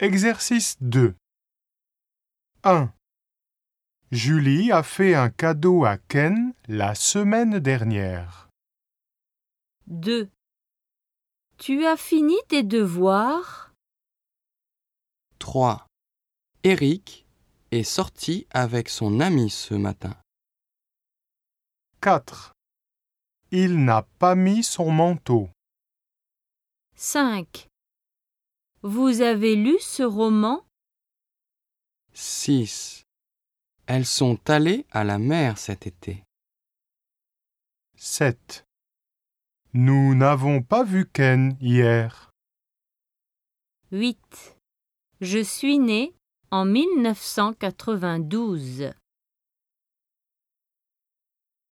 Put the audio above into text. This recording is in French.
Exercice 2 1. Julie a fait un cadeau à Ken la semaine dernière. 2. Tu as fini tes devoirs? 3. Eric est sorti avec son ami ce matin. 4. Il n'a pas mis son manteau. 5. Vous avez lu ce roman? 6. Elles sont allées à la mer cet été. 7. Nous n'avons pas vu Ken hier. 8. Je suis né en 1992.